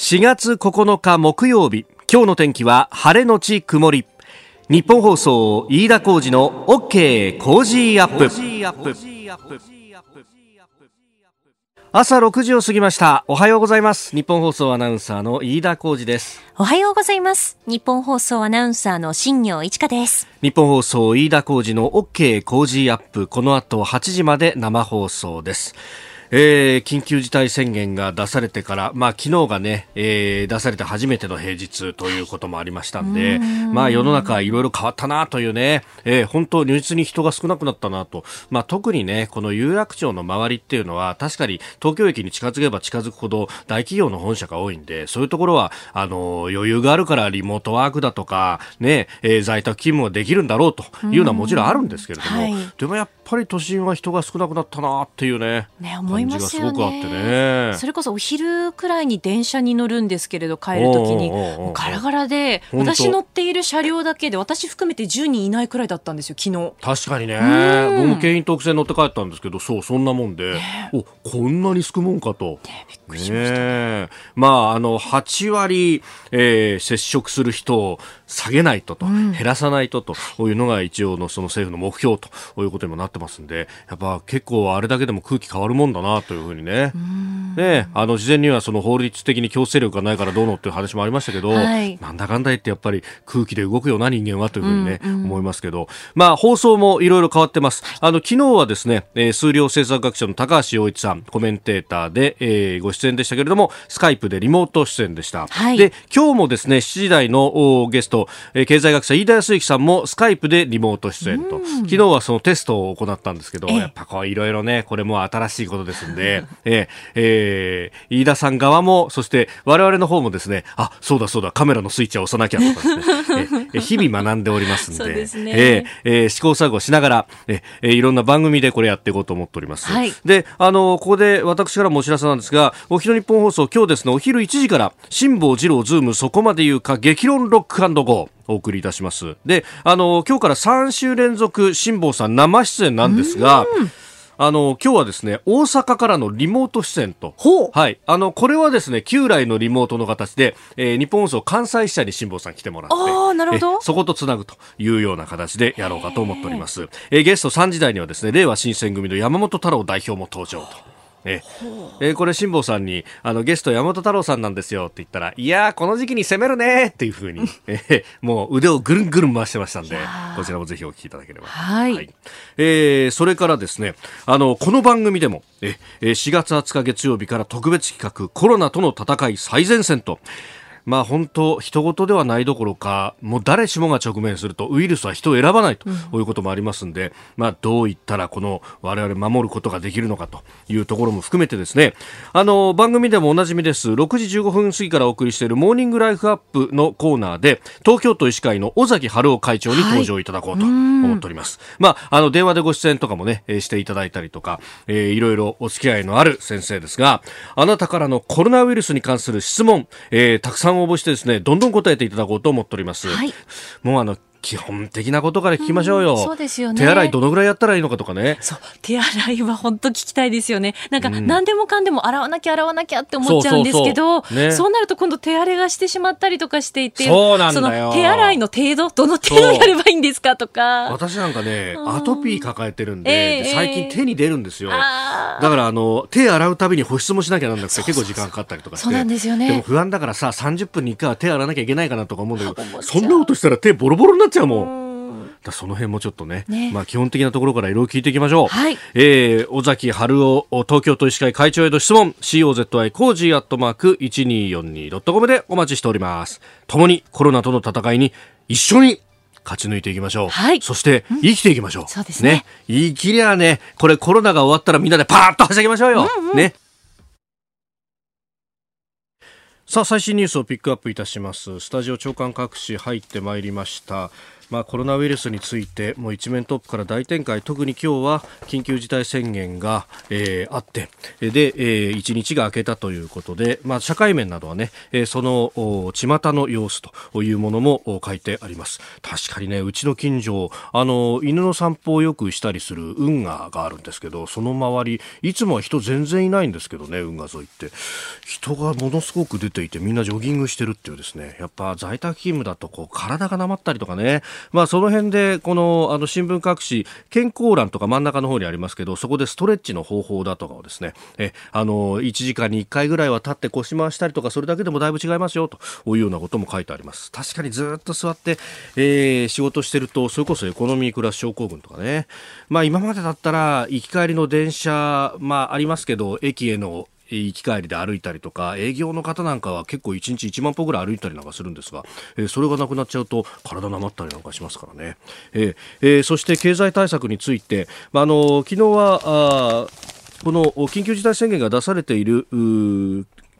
4月9日木曜日今日の天気は晴れのち曇り。日本放送飯田浩二の OK コージーアップ。朝6時を過ぎました。おはようございます。ニッポン放送アナウンサーの飯田浩司です。おはようございます。ニッポン放送アナウンサーの新行市佳です。日本放送飯田浩二の OK コージーアップ。この後8時まで生放送ですえー、緊急事態宣言が出されてから、まあ、昨日がね、えー、出されて初めての平日ということもありましたんで、ん。まあ、世の中いろいろ変わったなというね、えー、本当、如実に人が少なくなったなと、まあ、特にね、この有楽町の周りっていうのは、確かに東京駅に近づけば近づくほど大企業の本社が多いんで、そういうところは、あの、余裕があるからリモートワークだとか、ね、えー、在宅勤務ができるんだろうというのはもちろんあるんですけれども、はい、でもやっぱり都心は人が少なくなったなっていうね。ね、思いますよね。それこそお昼くらいに電車に乗るんですけれど帰るときにガラガラで私乗っている車両だけで私含めて10人いないくらいだったんですよ昨日。確かにね。僕も京浜特線乗って帰ったんですけど、そうそんなもんで、ね、おこんなにすくもんかと。ね、びっくりしました、ね。まああの8割、えー、接触する人を下げないとと、うん、減らさないとというのが一応のその政府の目標ということにもなってますんで、やっぱ結構あれだけでも空気変わるもんだなというふうにね。ね、あの事前にはその法律的に強制力がないからどうのっていう話もありましたけど、はい、なんだかんだ言ってやっぱり空気で動くような人間はというふうにね、うんうん、思いますけど、まあ放送もいろいろ変わってます。あの昨日はですね、えー、数量政策学者の高橋洋一さん、コメンテーターで、えー、ご出演でしたけれども、スカイプでリモート出演でした。はい、で、今日もですね、7時台のゲスト、えー、経済学者飯田康之さんもスカイプでリモート出演と、昨日はそのテストを行ったんですけど、やっぱこういろいろね、これも新しいことですんで、えー、えー、飯田さん側も、そして我々の方もですね、あ、そうだそうだ、カメラのスイッチは押さなきゃとかですね、えー、日々学んでおりますんで、でね、えー、えー、試行錯誤しながら、えー、いろんな番組でこれやっていこうと思っております。はい、で、あの、ここで私からもお知らせなんですが、お昼ニッポン放送、今日ですね、お昼1時から、辛坊治郎ズームそこまで言うか、激論 Rock & Go。お送りいたします。であの今日から3週連続辛坊さん生出演なんですがあの今日はですね大阪からのリモート出演と。はい。あのこれはですね旧来のリモートの形で、えー、日本放送関西支社に辛坊さん来てもらってあなるほど。そことつなぐというような形でやろうかと思っております、えー、ゲスト3時台にはですね令和新選組の山本太郎代表も登場とええ。これ辛坊さんにあのゲスト山本太郎さんなんですよ。って言ったらいやこの時期に攻めるねっていうふうに、えもう腕をぐるんぐるん回してましたんでこちらもぜひお聞きいただければ。はい、はい、えー、それからですねあのこの番組でもえ4月20日月曜日から特別企画コロナとの戦い最前線とまあ本当人事ではないどころかもう誰しもが直面するとウイルスは人を選ばないということもありますんで、うん、まあどういったらこの我々守ることができるのかというところも含めてですね。あの番組でもおなじみです。6時15分過ぎからお送りしているモーニングライフアップのコーナーで東京都医師会の尾崎春夫会長に登場いただこうと思っております、はい、まああの電話でご出演とかもねしていただいたりとか、えー、いろいろお付き合いのある先生ですがあなたからのコロナウイルスに関する質問、えー、たくさん応募してですね、どんどん答えていただこうと思っております。はい、もうあの、基本的なことから聞きましょうよ。うそうですよね。手洗いどのぐらいやったらいいのかとかね。そう。手洗いは本当聞きたいですよね。なんか、何でもかんでも洗わなきゃ洗わなきゃって思っちゃうんですけど、そう、ね、なると今度手荒れがしてしまったりとかしていて、そうなんだよ。手洗いの程度、どの程度やればいいんですかとか。私なんかね、アトピー抱えてるんで、えー、最近手に出るんですよ。だからあの、手洗うたびに保湿もしなきゃなんなくて結構時間かかったりとかして。そうなんですよね。でも不安だからさ、30分に1回は手洗わなきゃいけないかなとか思うんだけど、そんなことしたら手ボロボロになっちゃうもん。だその辺もちょっとね、ね、まあ基本的なところからいろいろ聞いていきましょう。はい。えー、尾崎治夫東京都医師会会長への質問、COZY コージーアットマーク 1242.com でお待ちしております。共にコロナとの戦いに一緒に勝ち抜いていきましょう。はい。そして、生きていきましょう。うん、そうですね。ね。生きりゃね、これコロナが終わったらみんなでパーッとはしゃぎましょうよ。うんうん、ね。さあ、最新ニュースをピックアップいたします。スタジオ朝刊各紙入ってまいりました。まあ、コロナウイルスについてもう一面トップから大展開。特に今日は緊急事態宣言が、えー、あって。で、えー、1日が明けたということで、まあ、社会面などはね、えー、その巷の様子というものも書いてあります。確かにねうちの近所あの犬の散歩をよくしたりする運河があるんですけどその周りいつもは人全然いないんですけどね運河沿いって。人がものすごく出ていてみんなジョギングしてるっていうですね。やっぱ在宅勤務だとこう体がなまったりとかねまあ、その辺でこのあの新聞各紙健康欄とか真ん中の方にありますけどそこでストレッチの方法だとかをですねえあの1時間に1回ぐらいは立って腰回したりとかそれだけでもだいぶ違いますよというようなことも書いてあります。確かにずっと座って、えー、仕事してるとそれこそエコノミークラス症候群とかね。まあ今までだったら行き帰りの電車まあありますけど駅への行き帰りで歩いたりとか営業の方なんかは結構1日1万歩ぐらい歩いたりなんかするんですが、えー、それがなくなっちゃうと体なまったりなんかしますからね、えーえ、そして経済対策について、まあ、あの昨日はこの緊急事態宣言が出されている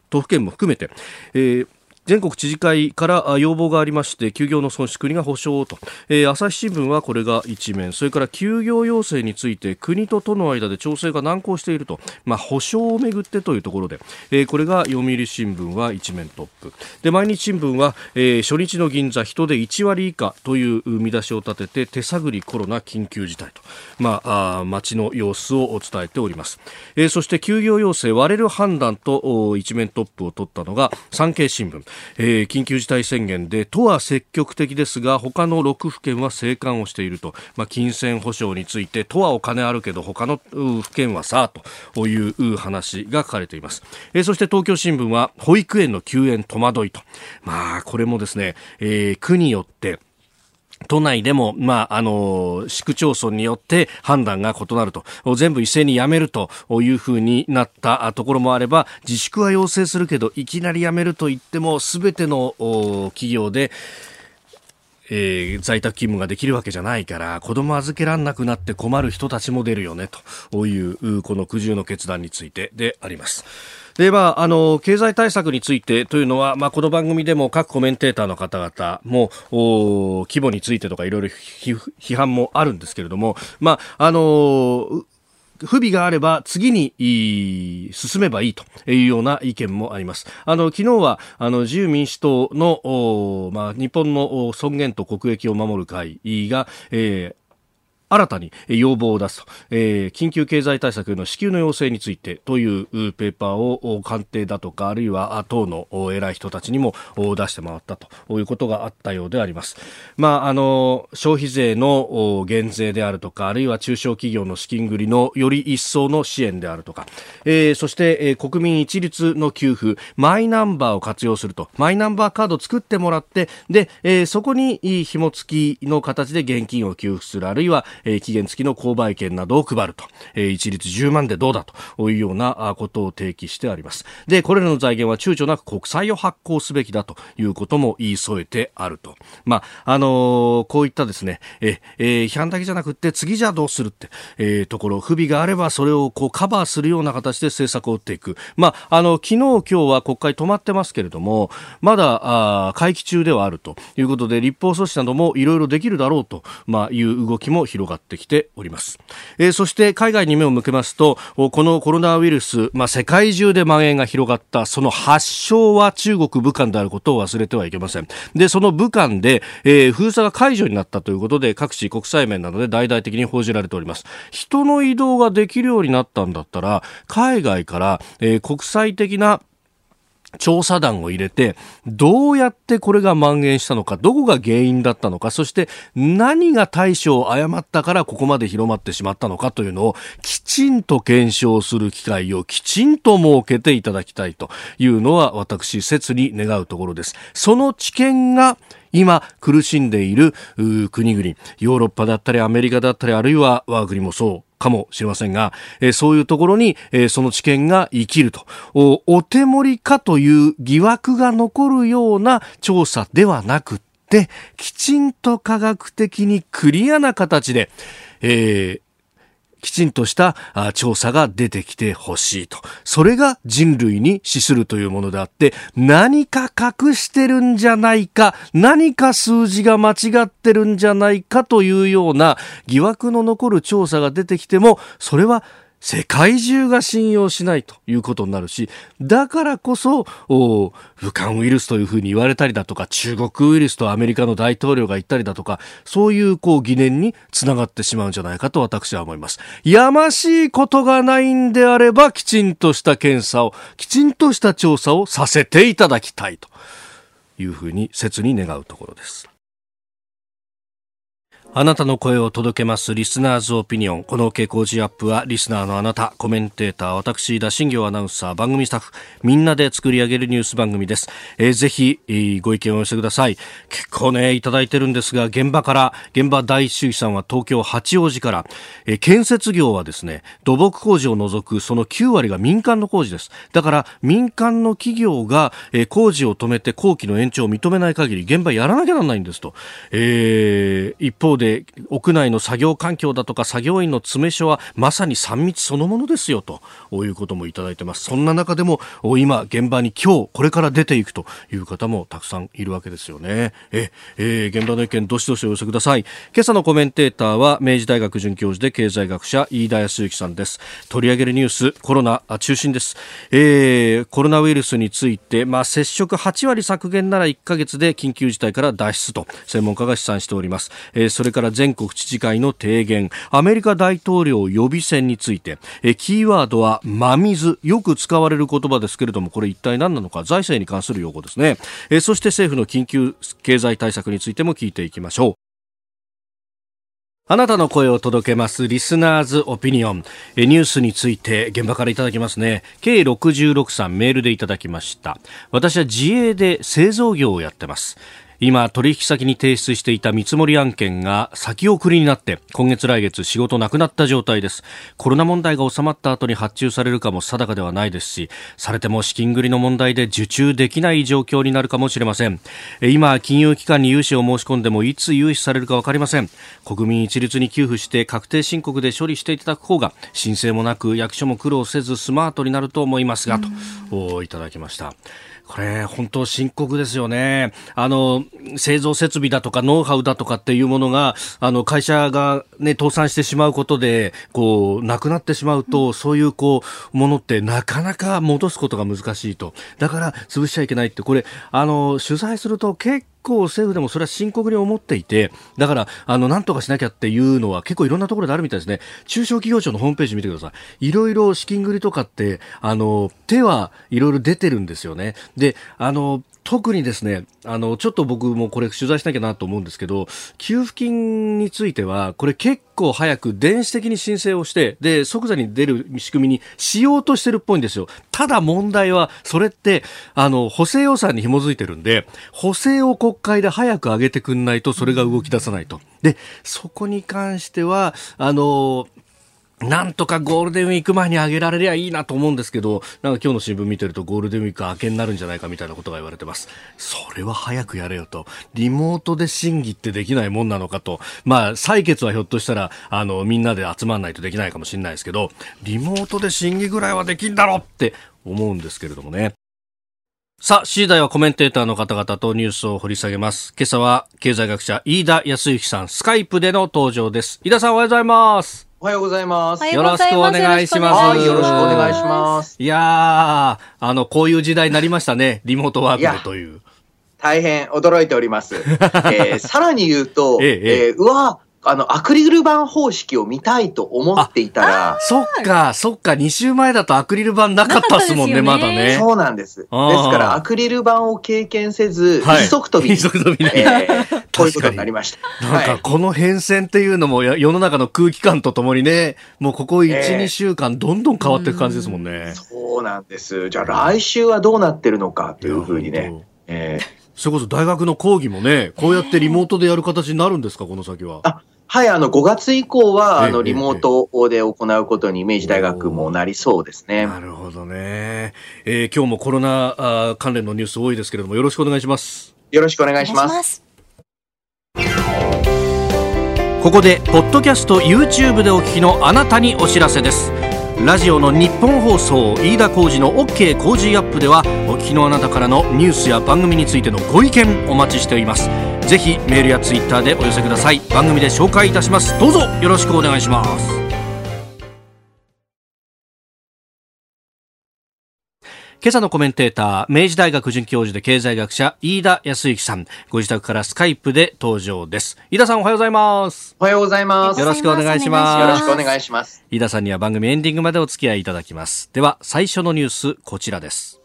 都府県も含めて、えー全国知事会から要望がありまして休業の損失国が保証と、えー、朝日新聞はこれが一面。それから休業要請について国と都の間で調整が難航していると、まあ、保証をめぐってというところで、えー、これが読売新聞は一面トップ。で毎日新聞は、えー、初日の銀座人で1割以下という見出しを立てて手探りコロナ緊急事態と、まあ、あ街の様子を伝えております、えー、そして休業要請割れる判断と一面トップを取ったのが産経新聞。えー、緊急事態宣言で都は積極的ですが他の6府県は静観をしていると、まあ、金銭保障について都はお金あるけど他の府県はさあという話が書かれています、えー、そして東京新聞は保育園の休園戸惑いと。まあこれもですね、えー、区によって都内でも、まあ、あの、市区町村によって判断が異なると、全部一斉にやめるというふうになったところもあれば、自粛は要請するけど、いきなりやめると言っても、すべての企業で、えー、在宅勤務ができるわけじゃないから子供預けられなくなって困る人たちも出るよねというこの苦渋の決断についてであります。で、まあ、あの、経済対策についてというのは、まあ、この番組でも各コメンテーターの方々も、規模についてとかいろいろ批判もあるんですけれども、まあ、あの、不備があれば次に進めばいいというような意見もあります。あの昨日はあの自由民主党のまあ日本の尊厳と国益を守る会が、えー新たに要望を出すと、えー、緊急経済対策の支給の要請についてというペーパーを官邸だとかあるいは党の偉い人たちにも出して回ったということがあったようであります。まあ、あの消費税の減税であるとかあるいは中小企業の資金繰りのより一層の支援であるとか、えー、そして、えー、国民一律の給付マイナンバーを活用すると。マイナンバーカードを作ってもらってで、えー、そこに紐付きの形で現金を給付する。あるいはえ、期限付きの購買券などを配ると、え、一律10万でどうだというようなことを提起してあります。で、これらの財源は躊躇なく国債を発行すべきだということも言い添えてあると。まあ、あのー、こういったですね、ええー、批判だけじゃなくて次じゃあどうするって、えー、ところ、不備があればそれをこうカバーするような形で政策を打っていく。まあ、あの、昨日今日は国会止まってますけれども、まだ、あ会期中ではあるということで、立法措置などもいろいろできるだろうと、まあ、いう動きも広がってきております、えー、そして海外に目を向けますとこのコロナウイルス、まあ、世界中で蔓延が広がったその発祥は中国武漢であることを忘れてはいけません。でその武漢で、えー、封鎖が解除になったということで各地国際面などで大々的に報じられております。人の移動ができるようになったんだったら海外から、えー、国際的な調査団を入れて、どうやってこれが蔓延したのか、どこが原因だったのか、そして何が対処を誤ったからここまで広まってしまったのかというのをきちんと検証する機会をきちんと設けていただきたいというのは私、切に願うところです。その知見が今苦しんでいる国々、ヨーロッパだったりアメリカだったりあるいは我が国もそうかもしれませんが、えー、そういうところに、えー、その知見が生きると。お、お手盛りかという疑惑が残るような調査ではなくて、きちんと科学的にクリアな形で、えー、きちんとした調査が出てきてほしいと。それが人類に資するというものであって、何か隠してるんじゃないか、何か数字が間違ってるんじゃないかというような疑惑の残る調査が出てきても、それは世界中が信用しないということになるし、だからこそ、武漢ウイルスというふうに言われたりだとか、中国ウイルスとアメリカの大統領が言ったりだとか、そういうこう疑念につながってしまうんじゃないかと私は思います。やましいことがないんであれば、きちんとした検査を、きちんとした調査をさせていただきたいというふうに切に願うところです。あなたの声を届けますリスナーズオピニオン。この傾向時アップはリスナーのあなた、コメンテーター、私、田新行アナウンサー、番組スタッフ、みんなで作り上げるニュース番組です。えー、ぜひ、えー、ご意見を寄せてください。結構ね、いただいてるんですが、現場から、現場第一主義さんは東京八王子から、えー、建設業はですね、土木工事を除くその9割が民間の工事です。だから、民間の企業が、えー、工事を止めて工期の延長を認めない限り、現場やらなきゃならないんですと。えー、一方で屋内の作業環境だとか作業員の詰め所はまさに3密そのものですよということもいただいてます。そんな中でも今現場に今日これから出ていくという方もたくさんいるわけですよね。え、えー、現場の意見どしどしお寄せください。今朝のコメンテーターは明治大学准教授で経済学者飯田康之さんです。取り上げるニュースコロナ中心です、えー、コロナウイルスについて、まあ、接触8割削減なら1ヶ月で緊急事態から脱出と専門家が試算しております、えー、それから全国知事会の提言。アメリカ大統領予備選について。えキーワードは真水。よく使われる言葉ですけれどもこれ一体何なのか。財政に関する用語ですね。えそして政府の緊急経済対策についても聞いていきましょう。あなたの声を届けますリスナーズオピニオン。ニュースについて現場からいただきますね。K66 さんメールでいただきました。私は自営で製造業をやってます。今取引先に提出していた見積もり案件が先送りになって今月来月仕事なくなった状態です。コロナ問題が収まった後に発注されるかも定かではないですしされても資金繰りの問題で受注できない状況になるかもしれません。今金融機関に融資を申し込んでもいつ融資されるか分かりません。国民一律に給付して確定申告で処理していただく方が申請もなく役所も苦労せずスマートになると思いますがといただきました。これ、本当深刻ですよね。あの、製造設備だとかノウハウだとかっていうものが、あの、会社がね、倒産してしまうことで、こう、なくなってしまうと、そういうこう、ものってなかなか戻すことが難しいと。だから、潰しちゃいけないって、これ、あの、取材すると結構政府でもそれは深刻に思っていて、だから、あの、なんとかしなきゃっていうのは結構いろんなところであるみたいですね。中小企業庁のホームページ見てください。いろいろ資金繰りとかって、あの、手はいろいろ出てるんですよね。で、あの、特にですね、あの、ちょっと僕もこれ取材しなきゃなと思うんですけど、給付金については、これ結構早く電子的に申請をして、で、即座に出る仕組みにしようとしてるっぽいんですよ。ただ問題は、それって、あの、補正予算に紐づいてるんで、補正を国会で早く上げてくんないと、それが動き出さないと。で、そこに関しては、あの、なんとかゴールデンウィーク前に上げられりゃいいなと思うんですけど、なんか今日の新聞見てるとゴールデンウィーク明けになるんじゃないかみたいなことが言われてます。それは早くやれよと。リモートで審議ってできないもんなのかと。まあ、採決はひょっとしたら、あの、みんなで集まらないとできないかもしれないですけど、リモートで審議ぐらいはできんだろって思うんですけれどもね。さあ、次第はコメンテーターの方々とニュースを掘り下げます。今朝は経済学者飯田康之さん、スカイプでの登場です。飯田さんおはようございます。おはようございます。よろしくお願いします。よろしくお願いします。いやー、あの、こういう時代になりましたね。リモートワークでという。大変驚いております。えー、さらに言うと、えええー、うわあの、アクリル板方式を見たいと思っていたら。そっか、そっか、2週前だとアクリル板なかったっすもんね、ねまだね。そうなんです。ですから、アクリル板を経験せず、はい、一足飛び。一足飛びね。えー、こういうことになりました。なんか、この変遷っていうのも、世の中の空気感とともにね、もうここ1、えー、2週間、どんどん変わっていく感じですもんね。そうなんです。じゃあ、来週はどうなってるのかというふうにね。えーそれこそ大学の講義もね、こうやってリモートでやる形になるんですか、この先は？あはい、あの、5月以降は、あの、リモートで行うことに明治大学もなりそうですね。なるほどね。えー、今日もコロナあ関連のニュース多いですけれども、よろしくお願いします。よろしくお願いします。ここでポッドキャスト YouTube でお聞きのあなたにお知らせですラジオの日本放送飯田浩司の OK 工事アップではお聞きのあなたからのニュースや番組についてのご意見お待ちしております。ぜひメールやツイッターでお寄せください。番組で紹介いたします。どうぞよろしくお願いします。今朝のコメンテーター、明治大学准教授で経済学者、飯田康之さん。ご自宅からスカイプで登場です。飯田さんおはようございます。おはようございます。よろしくお願いします。よろしくお願いします。飯田さんには番組エンディングまでお付き合いいただきます。では、最初のニュース、こちらです。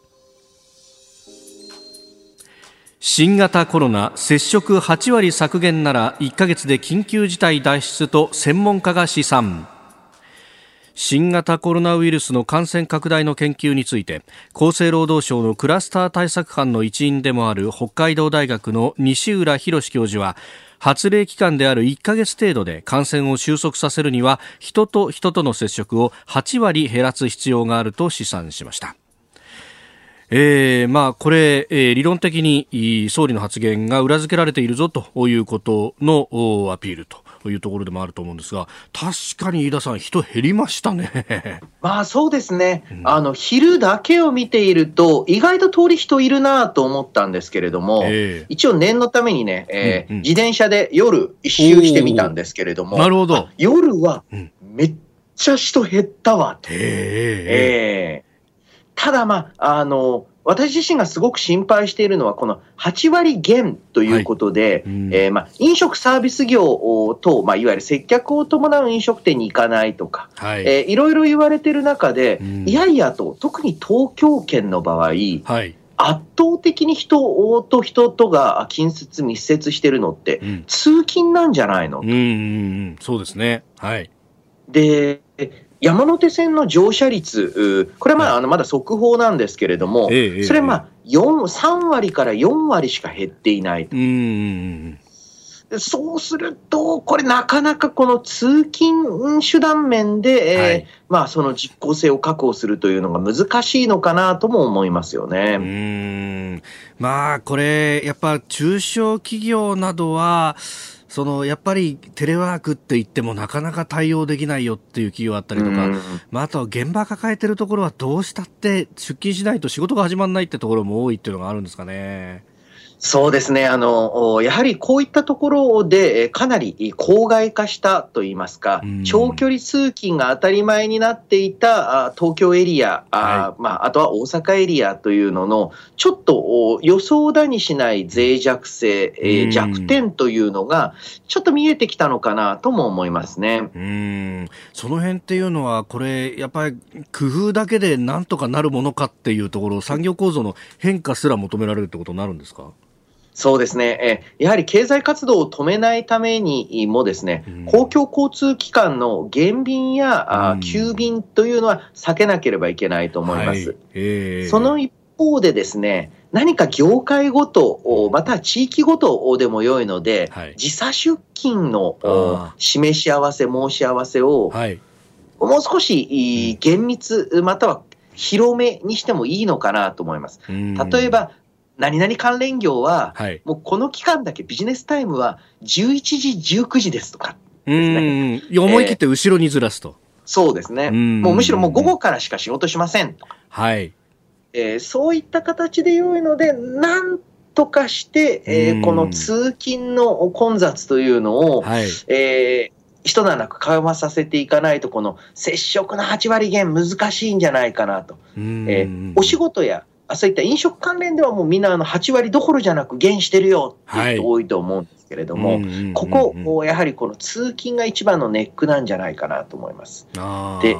新型コロナ接触8割削減なら1ヶ月で緊急事態脱出と専門家が試算。新型コロナウイルスの感染拡大の研究について厚生労働省のクラスター対策班の一員でもある北海道大学の西浦博教授は発令期間である1ヶ月程度で感染を収束させるには人と人との接触を8割減らす必要があると試算しました。えー、まあこれ、えー、理論的に総理の発言が裏付けられているぞということのアピールとというところでもあると思うんですが確かに飯田さん人減りましたね。まあそうですね、うん、あの昼だけを見ていると意外と通り人いるなと思ったんですけれども、えー、一応念のためにね、えー、うんうん、自転車で夜一周してみたんですけれどもなるほど。夜はめっちゃ人減ったわと、えー、ただまああの私自身がすごく心配しているのは、この8割減ということで、はい。えー、まあ、飲食サービス業と、まあ、いわゆる接客を伴う飲食店に行かないとか、はい。えー、いろいろ言われている中で、うん、いやいやと、特に東京圏の場合、はい、圧倒的に人と人とが近接、密接してるのって、通勤なんじゃないの、うん、うん、そうですね。はい。で、山手線の乗車率、これはまああのまだ速報なんですけれども、ええ、それはまあ3割から4割しか減っていないと。うんそうすると、これ、なかなかこの通勤手段面で、はい、えー、まあ、その実効性を確保するというのが難しいのかなとも思いますよね。うん。まあ、これ、やっぱ中小企業などは、そのやっぱりテレワークって言ってもなかなか対応できないよっていう企業あったりとか、まあ、あとは現場抱えてるところはどうしたって出勤しないと仕事が始まらないってところも多いっていうのがあるんですかね。そうですね。あの、やはりこういったところで、かなり郊外化したといいますか、長距離通勤が当たり前になっていた東京エリア、はい、まあ、あとは大阪エリアというのの、ちょっと予想だにしない脆弱性、え弱点というのが、ちょっと見えてきたのかなとも思いますね。うん。その辺っていうのは、これ、やっぱり工夫だけでなんとかなるものかっていうところ、産業構造の変化すら求められるってことになるんですか？そうですね、えやはり経済活動を止めないためにもですね、うん、公共交通機関の減便や、うん、急便というのは避けなければいけないと思います。はい。えー、その一方でですね、何か業界ごと、または地域ごとでも良いので、はい、時差出勤の示し合わせ、申し合わせを、はい、もう少し厳密、または広めにしてもいいのかなと思います。例えば、何々関連業は、はい、もうこの期間だけビジネスタイムは11時、19時ですとかですね。思い切って後ろにずらすと。えー、そうですね。もうむしろもう午後からしか仕事しませんとか。はい。えー、そういった形で良いので、なんとかして、えー、この通勤の混雑というのを、はい、えー、一段落緩和させていかないと、この接触の8割減難しいんじゃないかなと。えー、お仕事やそういった飲食関連ではもうみんなあの8割どころじゃなく減してるよっていう人多いと思うんですけれども、ここ、やはりこの通勤が一番のネックなんじゃないかなと思います。で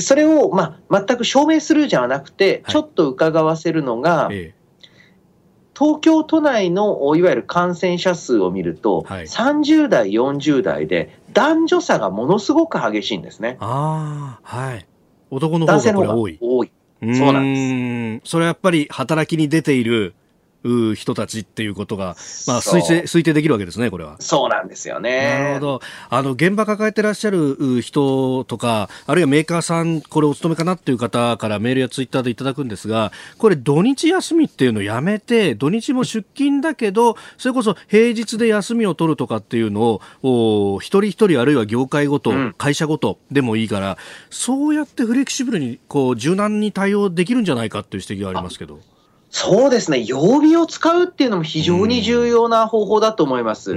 それを、まあ、全く証明するじゃなくて、ちょっと伺わせるのが、はい、東京都内のいわゆる感染者数を見ると、はい、30代、40代で男女差がものすごく激しいんですね。あはい、男の方が多い。多いそうなんです。それはやっぱり働きに出ている人たちっていうことが、まあ、推定推定できるわけですね、これは。そうなんですよね。なるほど。あの、現場抱えてらっしゃる人とか、あるいはメーカーさん、これお勤めかなっていう方からメールやツイッターでいただくんですが、これ土日休みっていうのをやめて、土日も出勤だけど、それこそ平日で休みを取るとかっていうのを、一人一人あるいは業界ごと、うん、会社ごとでもいいから、そうやってフレキシブルに、こう、柔軟に対応できるんじゃないかっていう指摘がありますけど。そうですね、曜日を使うっていうのも非常に重要な方法だと思います。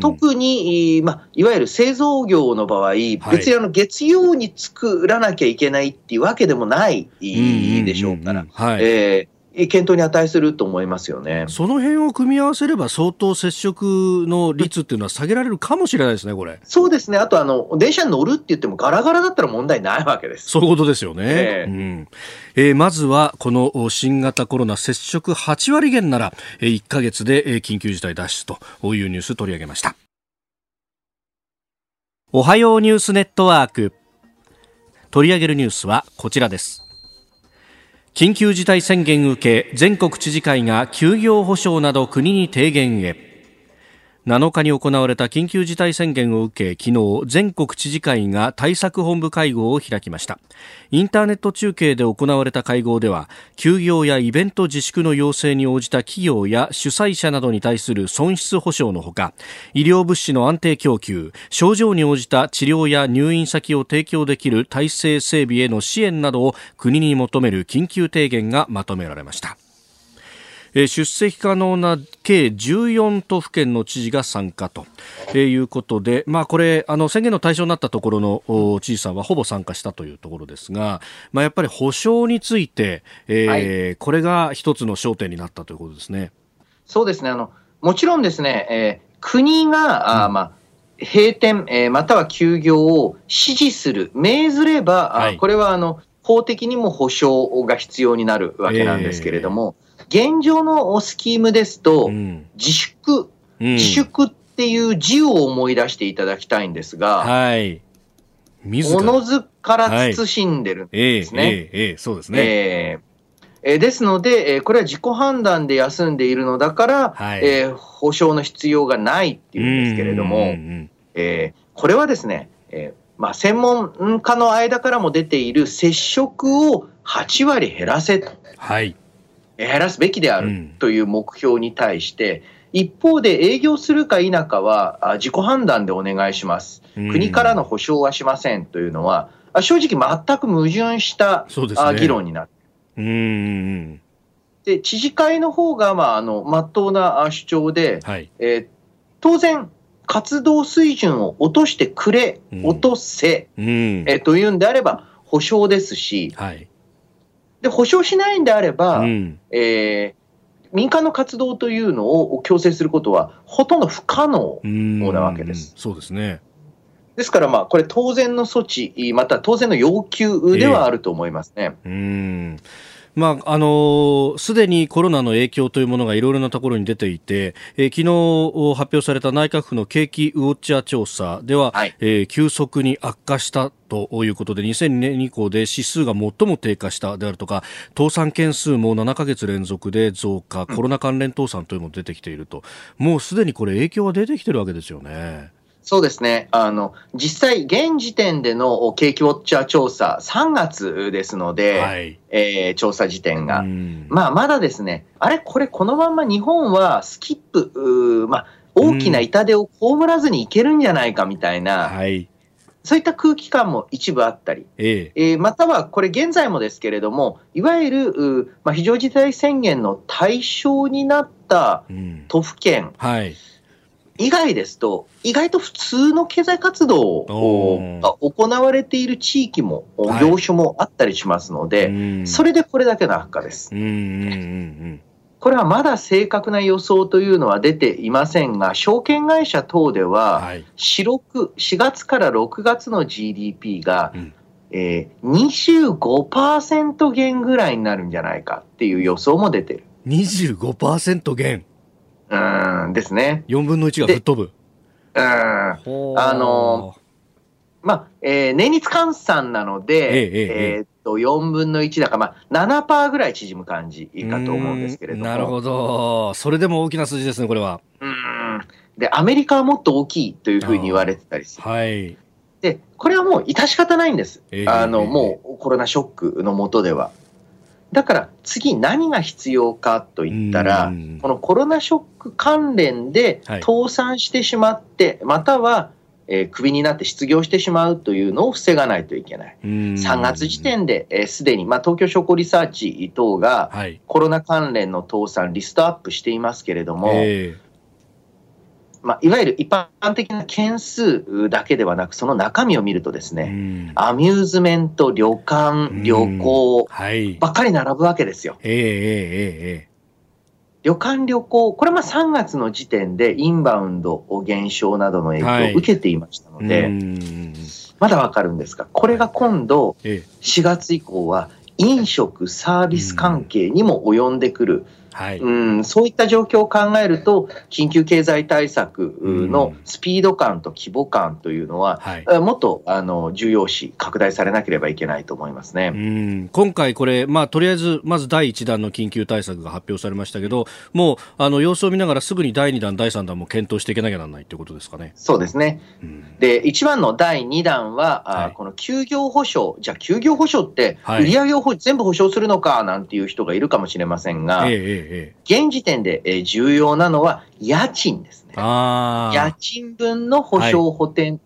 特に、まあ、いわゆる製造業の場合、別にあの月曜に作らなきゃいけないっていうわけでもないでしょうから、え検討に値すると思いますよねその辺を組み合わせれば、相当接触の率っていうのは下げられるかもしれないですね、これそうですね、あとあの、電車に乗るって言っても、ガラガラだったら問題ないわけですそういうことですよね。えー、うんえー、まずは、この新型コロナ接触8割減なら、1か月で緊急事態脱出というニュース取り上げました。おはようニュースネットワーク。取り上げるニュースはこちらです。緊急事態宣言受け全国知事会が休業補償など国に提言へ。7日に行われた緊急事態宣言を受け昨日全国知事会が対策本部会合を開きました。インターネット中継で行われた会合では休業やイベント自粛の要請に応じた企業や主催者などに対する損失補償のほか医療物資の安定供給症状に応じた治療や入院先を提供できる体制整備への支援などを国に求める緊急提言がまとめられました。え出席可能な計14都府県の知事が参加ということで、まあ、これあの宣言の対象になったところの知事さんはほぼ参加したというところですが、まあ、やっぱり補償について、えーはい、これが一つの焦点になったということですね。そうですね。あのもちろんですね、えー、国が、あまあ閉店、えー、または休業を指示する、命ずれば、はい、これはあの法的にも補償が必要になるわけなんですけれども、えー現状のスキームですと、自粛、自粛っていう字を思い出していただきたいんですが、はい。おのずから慎んでるんですね。はい、えー、えー、えー、そうですね。えーえですので、えこれは自己判断で休んでいるのだから、はい、えー、保証の必要がないっていうんですけれども、えこれはですね、えーまあ、専門家の間からも出ている接触を8割減らせと。はい減らすべきであるという目標に対して、うん、一方で営業するか否かは自己判断でお願いします、うん、国からの保証はしませんというのは、正直、全く矛盾した、ね、議論になってうん。で知事会の方がまああの真っ当な主張で、はい、えー、当然、活動水準を落としてくれ、落とせ、うん、えー、というんであれば、保証ですし、はい、で、保証しないんであれば、うん、えー、民間の活動というのを強制することは、ほとんど不可能なわけです。そうですね。ですから、まあ、これ当然の措置、また当然の要求ではあると思いますね。えー、うんまあ、あのすでにコロナの影響というものがいろいろなところに出ていて、えー、昨日発表された内閣府の景気ウォッチャー調査では、はい、えー、急速に悪化したということで2002年以降で指数が最も低下したであるとか倒産件数も7か月連続で増加、コロナ関連倒産というのも出てきていると、もうすでにこれ影響は出てきてるわけですよね。そうですね。あの、実際、現時点での景気ウォッチャー調査、3月ですので、はい、えー、調査時点が。まあ、まだですね、あれ、これ、このまま日本はスキップ、まあ、大きな痛手を被らずにいけるんじゃないかみたいな、はい、そういった空気感も一部あったり、ええ。ー、またはこれ、現在もですけれども、いわゆる、まあ、非常事態宣言の対象になった都府県、うんはい以外ですと、意外と普通の経済活動が行われている地域も、業種もあったりしますので、それでこれだけの悪化です。これはまだ正確な予想というのは出ていませんが、証券会社等では、4, 4月から6月の GDP が、えー、25%減ぐらいになるんじゃないかっていう予想も出てる。25%減うんですね。4分の1が吹っ飛ぶ。うん。あの、まあ、えー、年率換算なので、えええー、っと、4分の1だから、まあ、7%ぐらい縮む感じかと思うんですけれども。なるほど。それでも大きな数字ですね、これは。うん。で、アメリカはもっと大きいというふうに言われてたりする。はい。で、これはもう致し方ないんです。えー、あの、もうコロナショックのもとでは。だから次何が必要かといったら、このコロナショック関連で倒産してしまって、はい、またはえー、クビになって失業してしまうというのを防がないといけない。3月時点ですで、えー、に、まあ、東京商工リサーチ等がコロナ関連の倒産リストアップしていますけれども、えー、まあ、いわゆる一般的な件数だけではなく、その中身を見るとですね、アミューズメント、旅館、旅行ばっかり並ぶわけですよ。えー、えー、えー旅館旅行、これは3月の時点でインバウンド減少などの影響を受けていましたので、はい、まだわかるんですが、これが今度、4月以降は飲食サービス関係にも及んでくる。はい、うんそういった状況を考えると、緊急経済対策のスピード感と規模感というのは、はい、もっとあの重要視、拡大されなければいけないと思いますね。うん。今回、これ、まあ、とりあえず、まず第1弾の緊急対策が発表されましたけど、もうあの様子を見ながら、すぐに第2弾、第3弾も検討していけなきゃならないということですかね。そうですね、うん、で1番の第2弾は、はい、この休業保障、じゃあ、休業保障って、売上を全部保障するのかなんていう人がいるかもしれませんが、ええ現時点で重要なのは家賃ですね。家賃分の保証補填。はい。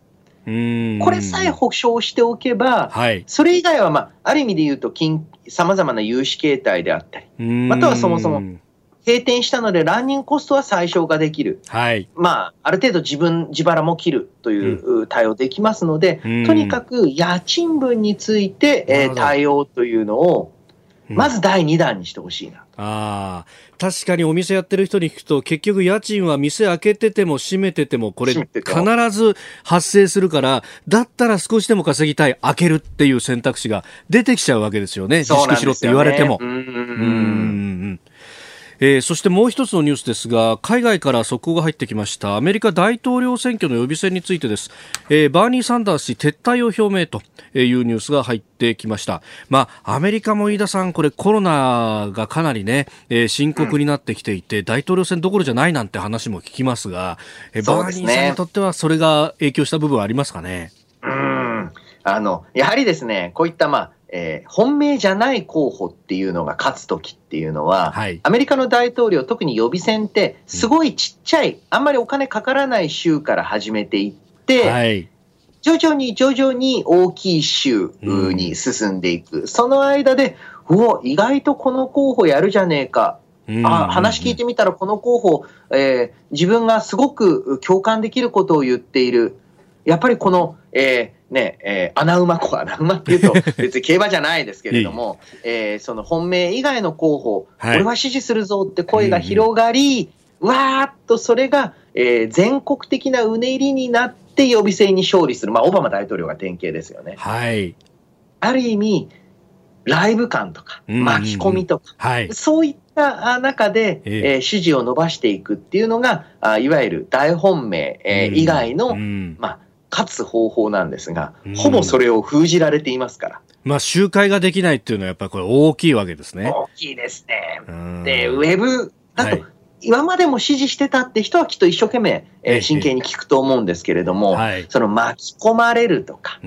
これさえ保証しておけば、はい、それ以外は、まあ、ある意味で言うと、さまざまな融資形態であったり、またはそもそも閉店したので、ランニングコストは最小化できる、はい、まあ、ある程度自分、自腹も切るという対応できますので、うん、とにかく家賃分について、えー、対応というのを、まず第2弾にしてほしいな。ああ、確かにお店やってる人に聞くと、結局家賃は店開けてても閉めてても、これ必ず発生するから、だったら少しでも稼ぎたい、開けるっていう選択肢が出てきちゃうわけですよね。自粛しろって言われても。うん。えー、そしてもう一つのニュースですが海外から速報が入ってきました。アメリカ大統領選挙の予備選についてです、えー、バーニー・サンダース氏撤退を表明というニュースが入ってきました、まあ、アメリカも飯田さんこれコロナがかなりね、えー、深刻になってきていて、うん、大統領選どころじゃないなんて話も聞きますが、えー、バーニーさんにとってはそれが影響した部分はありますかね？うん。あのやはりですねこういったまあえー、本命じゃない候補っていうのが勝つ時っていうのは、はい、アメリカの大統領、特に予備選って、すごいちっちゃい、うん、あんまりお金かからない州から始めていって、はい、徐々に徐々に大きい州に進んでいく、うん、その間で、うお、意外とこの候補やるじゃねえか。あ話聞いてみたら、この候補、えー、自分がすごく共感できることを言っている。やっぱりこの、えー、ね、えー、穴馬子、穴馬っていうと、別に競馬じゃないですけれども、えー、その本命以外の候補、はい、俺は支持するぞって声が広がり、うん。うん、わーっとそれが、えー、全国的なうねりになって予備選に勝利する。まあ、オバマ大統領が典型ですよね。はい。ある意味、ライブ感とか、巻き込みとか、うんうんはい、そういった中で、えー、支持を伸ばしていくっていうのが、あいわゆる大本命、えー、以外の、うん、まあ、勝つ方法なんですが、ほぼそれを封じられていますから。まあ、集会ができないっていうのはやっぱりこれ大きいわけですね。大きいですね。で、ウェブだと、はい、今までも支持してたって人はきっと一生懸命、えー、真剣に聞くと思うんですけれども、はい、その巻き込まれるとか、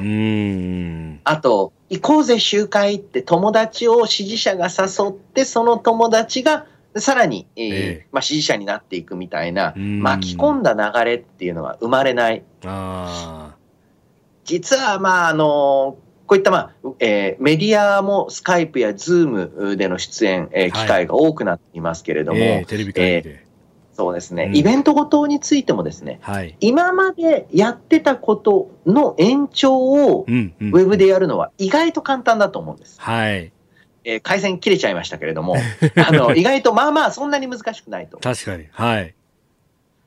あと、行こうぜ集会って友達を支持者が誘って、その友達がさらに、えー、えー、まあ、支持者になっていくみたいな、巻き込んだ流れっていうのは生まれない。あ実は、まあ、あのこういった、まあえー、メディアもスカイプやズームでの出演、えー、機会が多くなっていますけれども、はいえー、テレビ会で、えー、そうですね、うん、イベントごとについてもですね、はい、今までやってたことの延長をウェブでやるのは意外と簡単だと思うんです。はいえー、回線切れちゃいましたけれども、あの、意外とまあまあそんなに難しくないと。確かに。はい。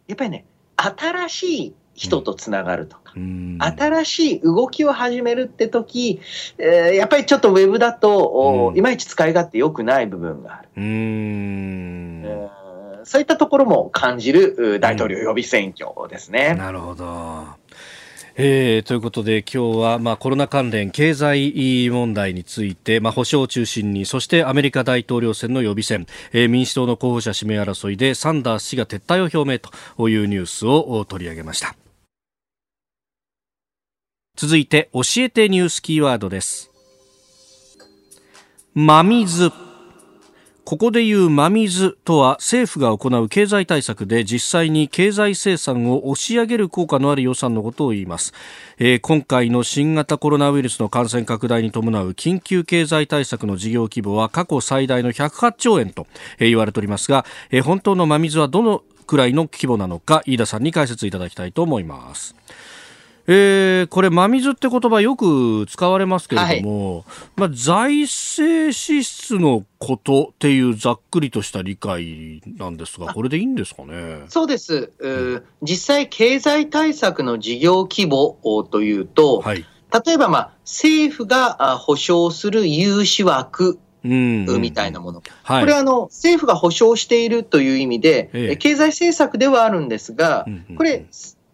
やっぱりね、新しい人とつながるとか、うん、新しい動きを始めるって時、えー、やっぱりちょっとウェブだと、うん、いまいち使い勝手良くない部分がある。うん、えー、そういったところも感じる大統領予備選挙ですね。なるほど。えー、ということで今日は、まあ、コロナ関連経済問題について、まあ、保障を中心にそしてアメリカ大統領選の予備選、えー、民主党の候補者指名争いでサンダース氏が撤退を表明というニュースを取り上げました。続いて教えてニュースキーワードです。真水ここでいう真水とは政府が行う経済対策で実際に経済生産を押し上げる効果のある予算のことを言います、えー、今回の新型コロナウイルスの感染拡大に伴う緊急経済対策の事業規模は過去最大の108兆円と、言われておりますが、えー、本当の真水はどのくらいの規模なのか飯田さんに解説いただきたいと思います。えー、これ、真水って言葉よく使われますけれども、はい、まあ、財政支出のことっていうざっくりとした理解なんですが、これでいいんですかね？そうです。う実際、経済対策の事業規模というと、はい、例えば、まあ、政府が保証する融資枠みたいなもの。はい、これはあの政府が保証しているという意味で、ええ、経済政策ではあるんですが、これ、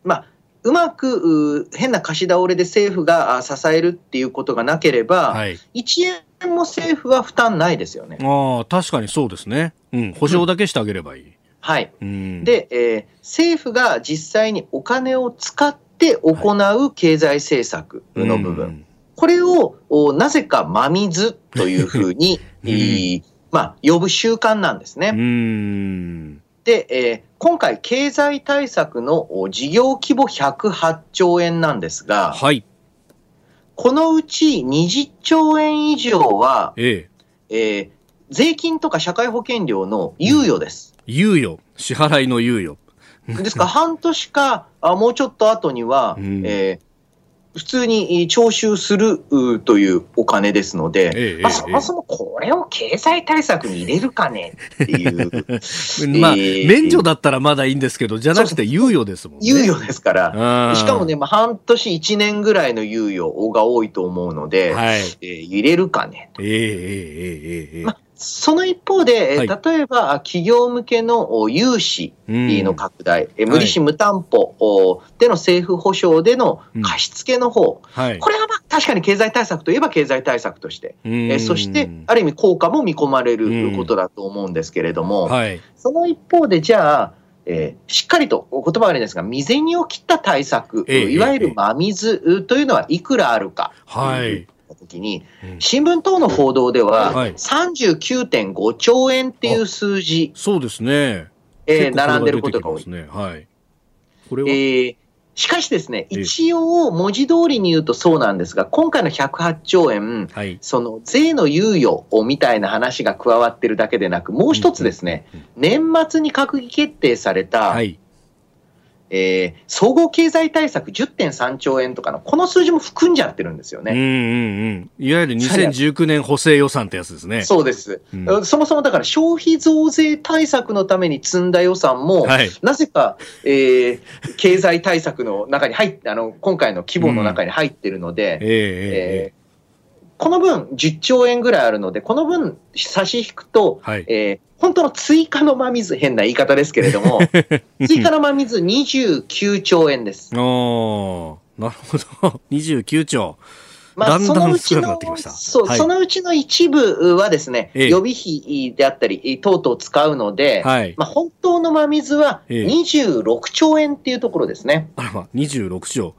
まあ、うまく変な貸し倒れで政府が支えるっていうことがなければ、はい、1円も政府は負担ないですよね。あ確かにそうですね、うん、保証だけしてあげればいい。うん、はい、で、えー、政府が実際にお金を使って行う経済政策の部分、はい、これをなぜか真水というふうに、うん。まあ、呼ぶ習慣なんですね。うんで、えー、今回、経済対策の事業規模108兆円なんですが、はい、このうち20兆円以上は、ええ。えー、税金とか社会保険料の猶予です。うん、猶予、支払いの猶予。ですから、半年かあ、もうちょっと後には、うん、えー普通に徴収するというお金ですので、ええまあ、そもそもこれを経済対策に入れるかねっていう。まあ、免除だったらまだいいんですけど、じゃなくて猶予ですもんね。猶予ですから。しかもね、まあ、半年1年ぐらいの猶予が多いと思うので、はい、えー、入れるかねと。えー、えー、えー、えー、まあその一方で、はい、例えば企業向けの融資の拡大、うん、無利子無担保での政府保証での貸付の方、うんはい、これはまあ確かに経済対策といえば経済対策として、えそしてある意味効果も見込まれることだと思うんですけれども、はい、その一方でじゃあ、えー、しっかりと言葉があるんですが、未然を切った対策、えいわゆる真水というのはいくらあるか。はい時に、新聞等の報道では、39.5兆円っていう数字、そうですね。えー、並んでることが多い。ね、はい。これは、えーしかしですね、一応文字通りに言うとそうなんですが、今回の108兆円、はい、その税の猶予みたいな話が加わってるだけでなく、もう一つですね、年末に閣議決定された、はい、えー、総合経済対策10.3兆円とかの、この数字も含んじゃってるんですよね。うんうんうん。いわゆる2019年補正予算ってやつですね。そうです。うん、そもそもだから消費増税対策のために積んだ予算も、はい、なぜか、えー、経済対策の中に入って、あの、今回の規模の中に入ってるので、うん、えー、えーこの分10兆円ぐらいあるので、この分差し引くと、はい、えー、本当の追加の真水、変な言い方ですけれども、追加の真水29兆円です。おなるほど。29兆。まあ、だんだん少なくなってきました。そう、はい、そのうちの一部はですね、ええ、予備費であったり、等々使うので、はい、まあ、本当の真水は26兆円っていうところですね。え、あらま、26兆。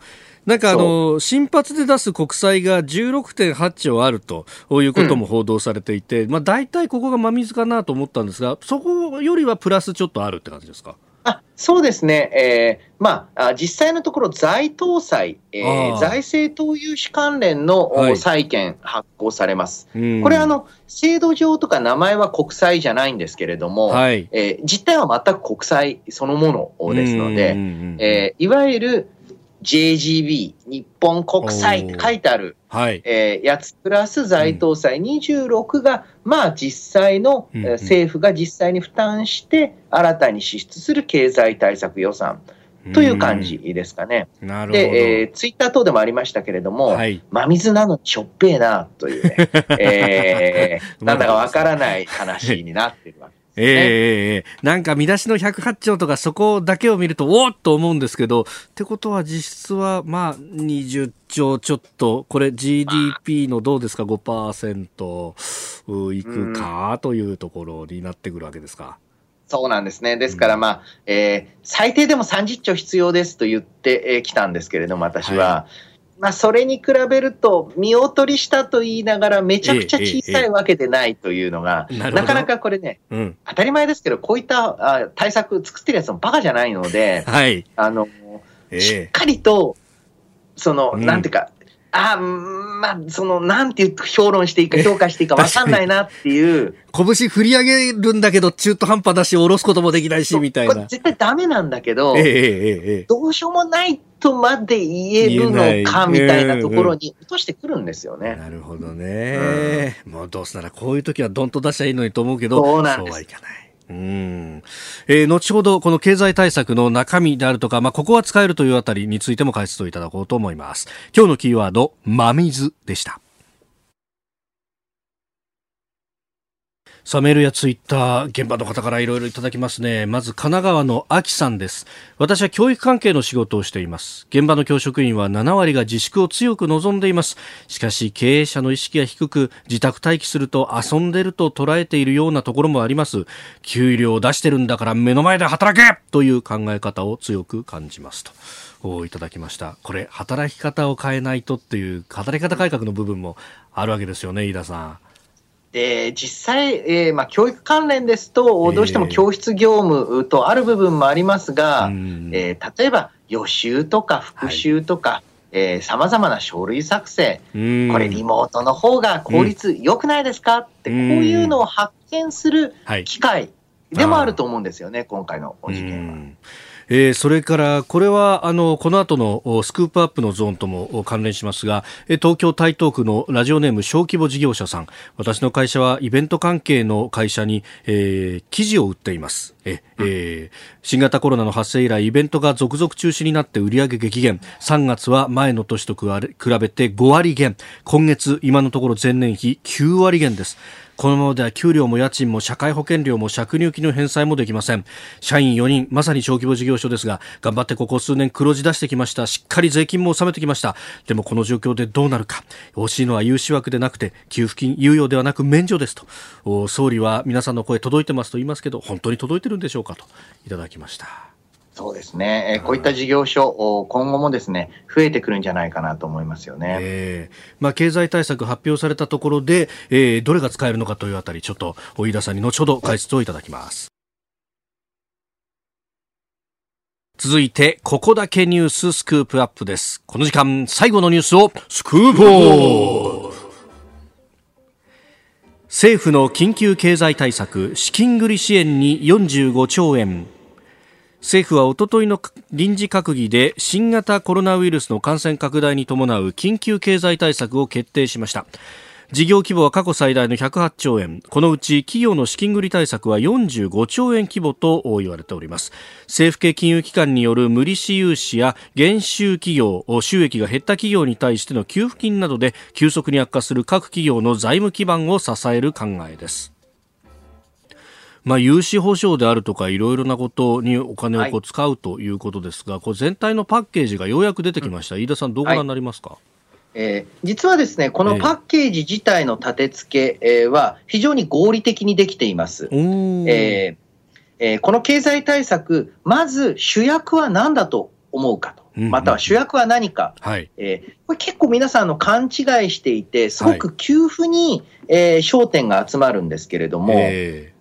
なんかあの、新発で出す国債が16.8兆あるということも報道されていて、うん、まあ大体ここが真水かなと思ったんですが、そこよりはプラスちょっとあるって感じですか？あそうですね、えーまあ、実際のところ、財投債、えー、財政投融資関連の、債券発行されます。これあの、制度上とか名前は国債じゃないんですけれども、はい、えー、実態は全く国債そのものですので、えー、いわゆる JGB、日本国債って書いてある、はいえー、やつプラス財党債26が、うん、まあ実際の、うんうん、政府が実際に負担して新たに支出する経済対策予算。という感じですかね。なるほど。で、えー、ツイッター等でもありましたけれども、はい、真水なのにしょっぺえな、というね、えー、なんだかわからない話になってるわけ。ええー、なんか見出しの108兆とかそこだけを見るとおっと思うんですけどってことは実質はまあ20兆ちょっと。これ GDP のどうですか？5%いくか？というところになってくるわけですか。そうなんですね。ですから、まあ、えー、最低でも30兆必要ですと言ってきたんですけれども、私は。はいまあ、それに比べると、見劣りしたと言いながら、めちゃくちゃ小さいわけでないというのが、なかなかこれね、うん、当たり前ですけど、こういったあ対策作ってるやつもバカじゃないので、はい、あの、えー、しっかりと、その、うん、なんていうか、あまあ、その、なんていう評論していいか評価していいか分かんないなっていう。拳振り上げるんだけど、中途半端だし、下ろすこともできないし、みたいな。絶対ダメなんだけど、どうしようもないとまで言えるのか、みたいなところに落としてくるんですよね。なるほどね。うん、もうどうせならこういう時はどんと出しゃいいのにと思うけど、そうはいかない。うん、えー、後ほどこの経済対策の中身であるとか、まあ、ここは使えるというあたりについても解説をいただこうと思います。今日のキーワード、真水でした。さあ、メールやツイッター、現場の方からいろいろいただきますね。まず、神奈川の秋さんです。私は教育関係の仕事をしています。現場の教職員は7割が自粛を強く望んでいます。しかし、経営者の意識が低く、自宅待機すると遊んでると捉えているようなところもあります。給料を出してるんだから目の前で働けという考え方を強く感じますと。いただきましたこれ働き方を変えないとっていう働き方改革の部分もあるわけですよね飯田さんで実際、えーまあ、教育関連ですと、どうしても教室業務とある部分もありますが、えー、例えば予習とか復習とか、さまざ、まな書類作成、これ、リモートの方が効率良くないですか？って、こういうのを発見する機会でもあると思うんですよね、今回の事件は。えー、それからこれはあのこの後のスクープアップのゾーンとも関連しますが東京台東区のラジオネーム小規模事業者さん。私の会社はイベント関係の会社に、えー、記事を売っています。え、えー、新型コロナの発生以来イベントが続々中止になって売上激減。3月は前の年と比べて5割減。今月今のところ前年比9割減です。このままでは給料も家賃も社会保険料も借入金の返済もできません。社員4人まさに小規模事業所ですが頑張ってここ数年黒字出してきました。しっかり税金も納めてきました。でもこの状況でどうなるか。欲しいのは融資枠でなくて給付金猶予ではなく免除ですと。総理は皆さんの声届いてますと言いますけど本当に届いてるんでしょうかといただきました。そうですね、えこういった事業所、今後もですね増えてくるんじゃないかなと思いますよね、えー、まあ、経済対策発表されたところで、えー、どれが使えるのかというあたり、ちょっと飯田さんに後ほど解説をいただきます。続いて、ここだけニューススクープアップです。この時間、最後のニュースをスクープオー政府の緊急経済対策、資金繰り支援に45兆円。政府はおとといの臨時閣議で新型コロナウイルスの感染拡大に伴う緊急経済対策を決定しました。事業規模は過去最大の108兆円。このうち企業の資金繰り対策は45兆円規模と言われております。政府系金融機関による無利子融資や減収企業収益が減った企業に対しての給付金などで急速に悪化する各企業の財務基盤を支える考えです。まあ、融資保証であるとかいろいろなことにお金をこう使うということですが、はい、こう全体のパッケージがようやく出てきました、うん、飯田さん、どうご覧になりますか、はい。えー、実はですね、このパッケージ自体の立て付けは非常に合理的にできています。えーえー、この経済対策、まず主役は何だと思うかと。または主役は何か、はい、えー、これ結構皆さんの勘違いしていて、すごく給付に、えー、焦点が集まるんですけれども、えー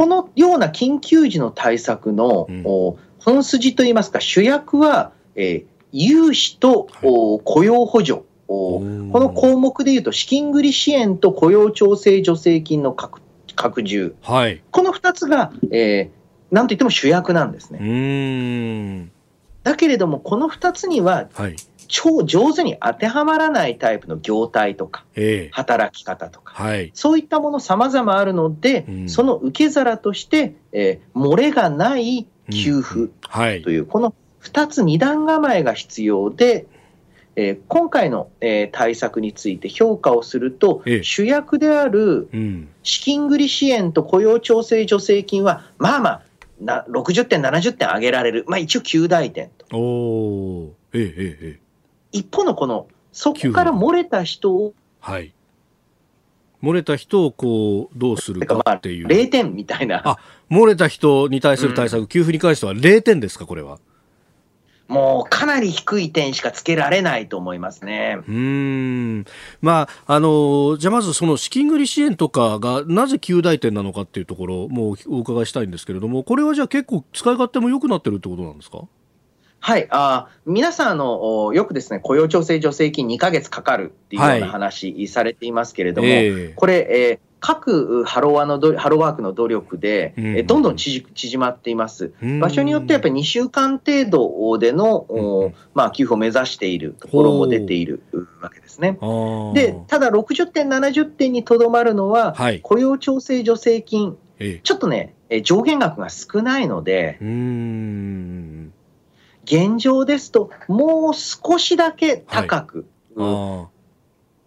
このような緊急時の対策の、うん、本筋といいますか、主役は、えー、融資と、はい、雇用補助。この項目でいうと、資金繰り支援と雇用調整助成金の拡拡充、はい、この2つが、えー、なんといっても主役なんですね。だけれども、この2つには、はい、超上手に当てはまらないタイプの業態とか、えー、働き方とか、はい、そういったもの様々あるので、うん、その受け皿として、えー、漏れがない給付という、この2つ二段構えが必要で、ええー、今回の、えー、対策について評価をすると、ええ、主役である資金繰り支援と雇用調整助成金は、まあまあ、な60点、70点上げられる、まあ、一応9大点と。おええええ、一方のこの、そこから漏れた人を、はい、漏れた人をこうどうするかっていう。まあ、0点みたいな。あ漏れた人に対する対策、うん、給付に関しては0点ですか、これは？もうかなり低い点しかつけられないと思いますね。うん。まあ、あの、じゃあまずその資金繰り支援とかがなぜ9大点なのかっていうところもお伺いしたいんですけれども、これはじゃあ結構使い勝手も良くなってるってことなんですか？はい、あ皆さんあの、よくですね雇用調整助成金2か月かかるっていうような話されていますけれども、はいえ。ー、これ、えー、各ハロワのハローワークの努力で、うん、どんどん縮まっています、場所によってやっぱり2週間程度での、うん、まあ、給付を目指しているところも出ているわけですね。で、ただ60点、70点にとどまるのは、はい、雇用調整助成金、ちょっとね、上限額が少ないので、現状ですと、もう少しだけ高く。はい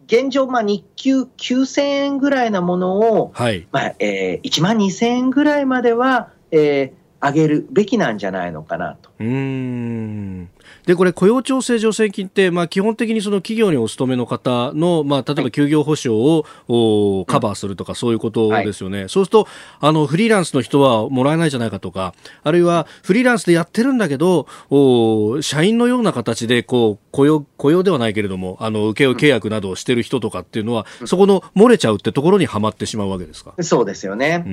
現状、まあ、日給9000円ぐらいなものを、はいまあえー、1万2000円ぐらいまでは、えー、上げるべきなんじゃないのかなと。うんでこれ、雇用調整助成金って、まあ、基本的にその企業にお勤めの方の、まあ、例えば休業保障を、はい、カバーするとか、そういうことですよね、はい、そうするとあのフリーランスの人はもらえないじゃないかとか、あるいはフリーランスでやってるんだけど、お社員のような形でこう雇用雇用ではないけれども、あの請負契約などをしてる人とかっていうのは、うん、そこの漏れちゃうってところにはまってしまうわけですか？そうですよね。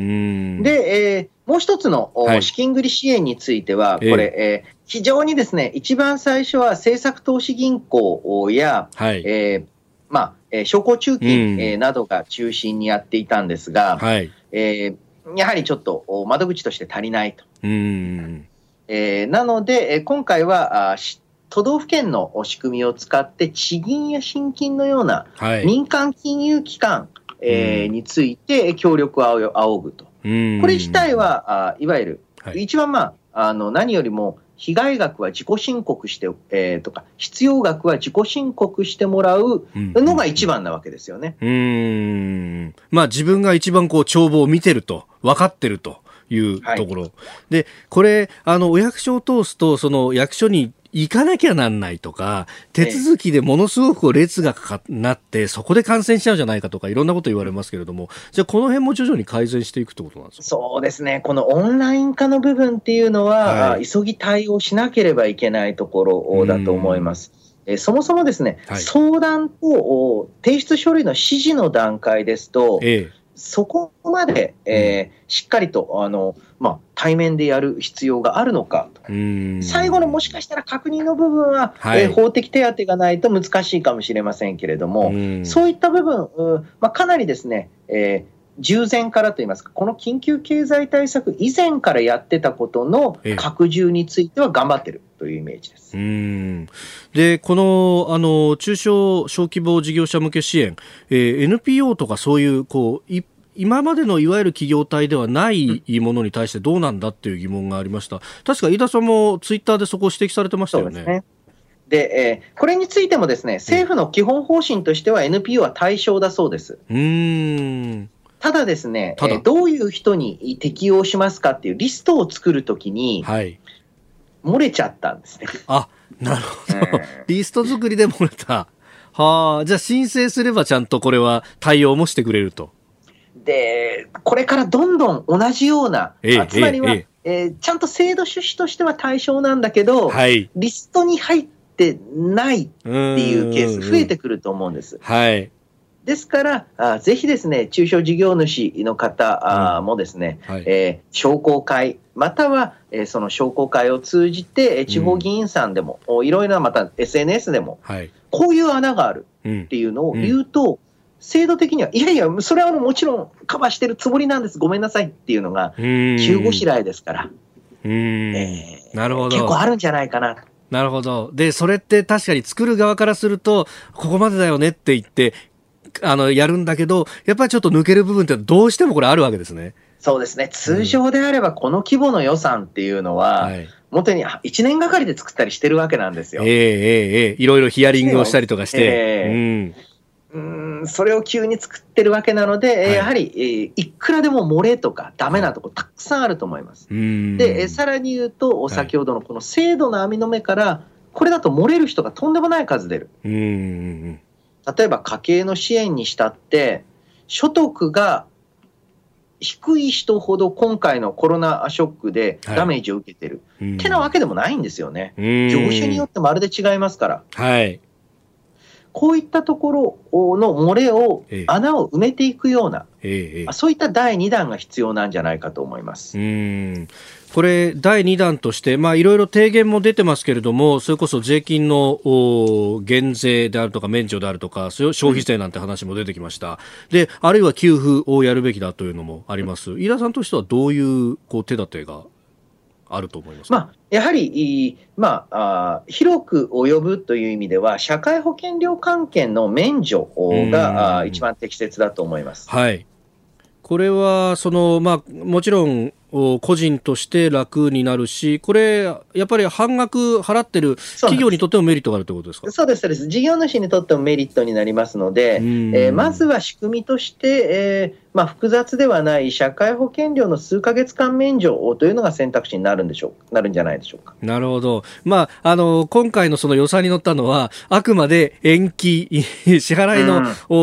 で、えー、もう一つの、はい、資金繰り支援については、これ、えー、えー非常にですね、一番最初は政策投資銀行や、はい、えー、まあ、えー、商工中金、うん、えー、などが中心にやっていたんですが、はい、えー、やはりちょっと窓口として足りないと。うん。えー、なので、え今回はあ都道府県の仕組みを使って地銀や新金のような民間金融機関、はい、えー、について協力を仰ぐと。これ自体はあいわゆる、はい、一番、まあ、あの何よりも被害額は自己申告して、えー、とか、必要額は自己申告してもらうのが一番なわけですよね。うん。まあ自分が一番こう帳簿を見てると、分かってると。いうところ、はい、でこれあのお役所を通すとその役所に行かなきゃなんないとか、手続きでものすごく列がかかなって、そこで感染しちゃうんじゃないかとか、いろんなこと言われますけれども、じゃあ、この辺も徐々に改善していくってことなんですか？そうですね、このオンライン化の部分っていうのは、はい、急ぎ対応しなければいけないところだと思います。えそもそもですね、はい、相談と提出書類の指示の段階ですと、ええそこまで、えー、しっかりとあの、まあ、対面でやる必要があるのか最後のもしかしたら確認の部分は、はい、えー、法的手当がないと難しいかもしれませんけれども、そういった部分、まあ、かなりですね、えー従前からといいますか、この緊急経済対策以前からやってたことの拡充については頑張ってるというイメージです。うんで、この、あの、中小小規模事業者向け支援、えー、NPO とかそういう、こう、今までのいわゆる企業体ではないものに対してどうなんだっていう疑問がありました。確か飯田さんもツイッターでそこを指摘されてましたよね。で、えー、これについてもですね、政府の基本方針としては NPO は対象だそうです。うんただですね、えー、どういう人に適用しますかっていうリストを作るときに、はい、漏れちゃったんですね。あ、なるほど。リスト作りで漏れた。はあ、じゃあ申請すればちゃんとこれは対応もしてくれると。で、これからどんどん同じような、えつまりは、ええー、ちゃんと制度趣旨としては対象なんだけど、はい、リストに入ってないっていうケース増えてくると思うんです。はい。ですから、あぜひですね、中小事業主の方、あもですね、はい、えー、商工会、または、えー、その商工会を通じて、地方議員さんでも、うん、いろいろなまた SNS でも、はい、こういう穴があるっていうのを言うと、制度的には、いやいや、それはもちろんカバーしてるつもりなんです、ごめんなさいっていうのが、中ごしらえですから、うん、えー、なるほど。結構あるんじゃないかななるほど。で、それって確かに作る側からすると、ここまでだよねって言って、あの、やるんだけど、やっぱりちょっと抜ける部分ってどうしてもこれあるわけですね。そうですね。通常であれば、この規模の予算っていうのは、はい本当に1年がかりで作ったりしてるわけなんですよ。ええええいろいろヒアリングをしたりとかして。えー、うん、うんそれを急に作ってるわけなので、はい、やはり、えー、いくらでも漏れとかダメなとこたくさんあると思います。で、えー、さらに言うと、先ほどのこの制度の網の目から、これだと漏れる人がとんでもない数出る。うん例えば家計の支援にしたって、所得が低い人ほど今回のコロナショックでダメージを受けてる、はい、ってなわけでもないんですよね。業種によってまるで違いますから。はい、こういったところの漏れを、穴を埋めていくような、ええ、そういった第2弾が必要なんじゃないかと思います。うん。これ、第2弾として、まあ、いろいろ提言も出てますけれども、それこそ税金の減税であるとか、免除であるとか、消費税なんて話も出てきました、うん、であるいは給付をやるべきだというのもあります、飯田さんとしてはどういうこう手立てがあると思います。まあ、やはり、まあ、あ広く及ぶという意味では、社会保険料関係の免除が一番適切だと思います。はい。これはその、まあ、もちろん個人として楽になるし、これ、やっぱり半額払ってる企業にとってもメリットがあるということですか？そうです、そうです。事業主にとってもメリットになりますので、えー、まずは仕組みとして、えーまあ、複雑ではない社会保険料の数か月間免除というのが選択肢になるんでしょうなるんじゃないでしょうか。なるほど。まあ、あの、今回のその予算に乗ったのは、あくまで延期、支払いの、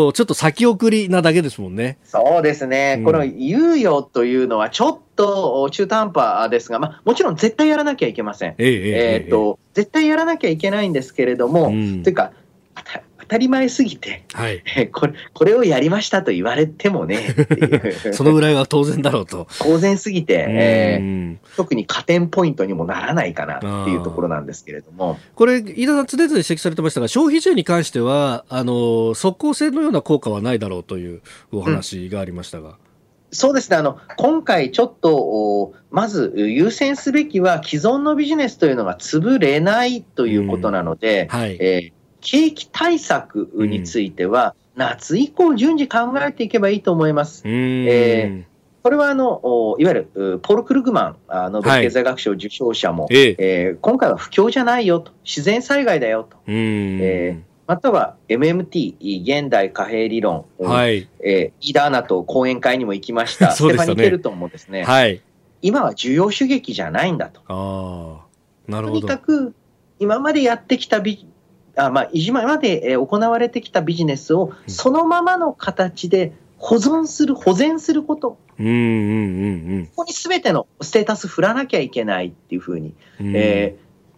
うん、ちょっと先送りなだけですもんね。そうですね。うん、この猶予というのはちょっと中途半端ですが、まあ、もちろん絶対やらなきゃいけません。えー、えー、っと、絶対やらなきゃいけないんですけれども、うん、というか、当たり前すぎて、はい、これこれをやりましたと言われてもね そのぐらいは当然だろうと。当然すぎて、えー、特に加点ポイントにもならないかなっていうところなんですけれども。これ、飯田さん、常々指摘されてましたが、消費税に関しては、あの即効性のような効果はないだろうというお話がありましたが。うんそうですね。あの今回、ちょっとまず優先すべきは既存のビジネスというのが潰れないということなので、うん。はい、えー、景気対策については、夏以降、順次考えていけばいいと思います。えーこれはあのいわゆるポール・クルグマン、あノーベル経済学賞受賞者も、はい、えー、今回は不況じゃないよと、自然災害だよと、えー、または MMT、現代貨幣理論、はい、えー、イダーナと講演会にも行きました、ステファニー・ケルトンもですね、はい、今は需要主義じゃないんだと。あなるほど。とにかく今までやってきたビあまあ、今まで行われてきたビジネスをそのままの形で保存する、保全すること。うんうんうんうん、ここにすべてのステータス振らなきゃいけないっていうふうに、うんえ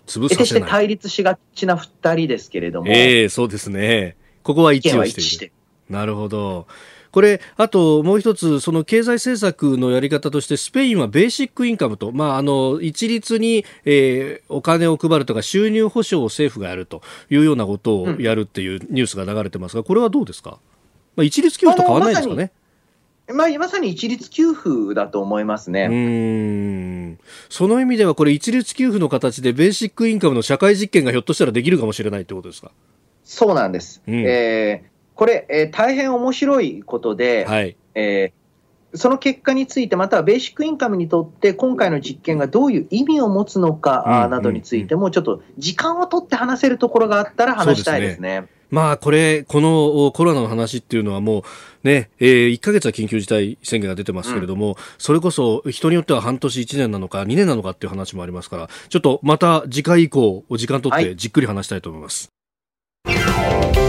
ー、潰さして対立しがちな二人ですけれども。ええー、そうですね。ここは一致をしている。なるほど。これ、あともう一つ、その経済政策のやり方として、スペインはベーシックインカムと、まあ、あの一律に、えー、お金を配るとか、収入保障を政府がやるというようなことをやるっていうニュースが流れてますが、これはどうですか、まあ、一律給付と変わらないんですかね？まあ、まさに一律給付だと思いますね。うん。その意味では、これ、一律給付の形で、ベーシックインカムの社会実験がひょっとしたらできるかもしれないってことですか？そうなんです。うん、えーこれ、えー、大変面白いことで、はい、えー、その結果について、またはベーシックインカムにとって、今回の実験がどういう意味を持つのかなどについても、ちょっと時間を取って話せるところがあったら話したいですね。まあ、これ、このコロナの話っていうのはもう、ね、えー、1ヶ月は緊急事態宣言が出てますけれども、うん、それこそ人によっては半年1年なのか2年なのかっていう話もありますから、ちょっとまた次回以降、お時間取ってじっくり話したいと思います。はい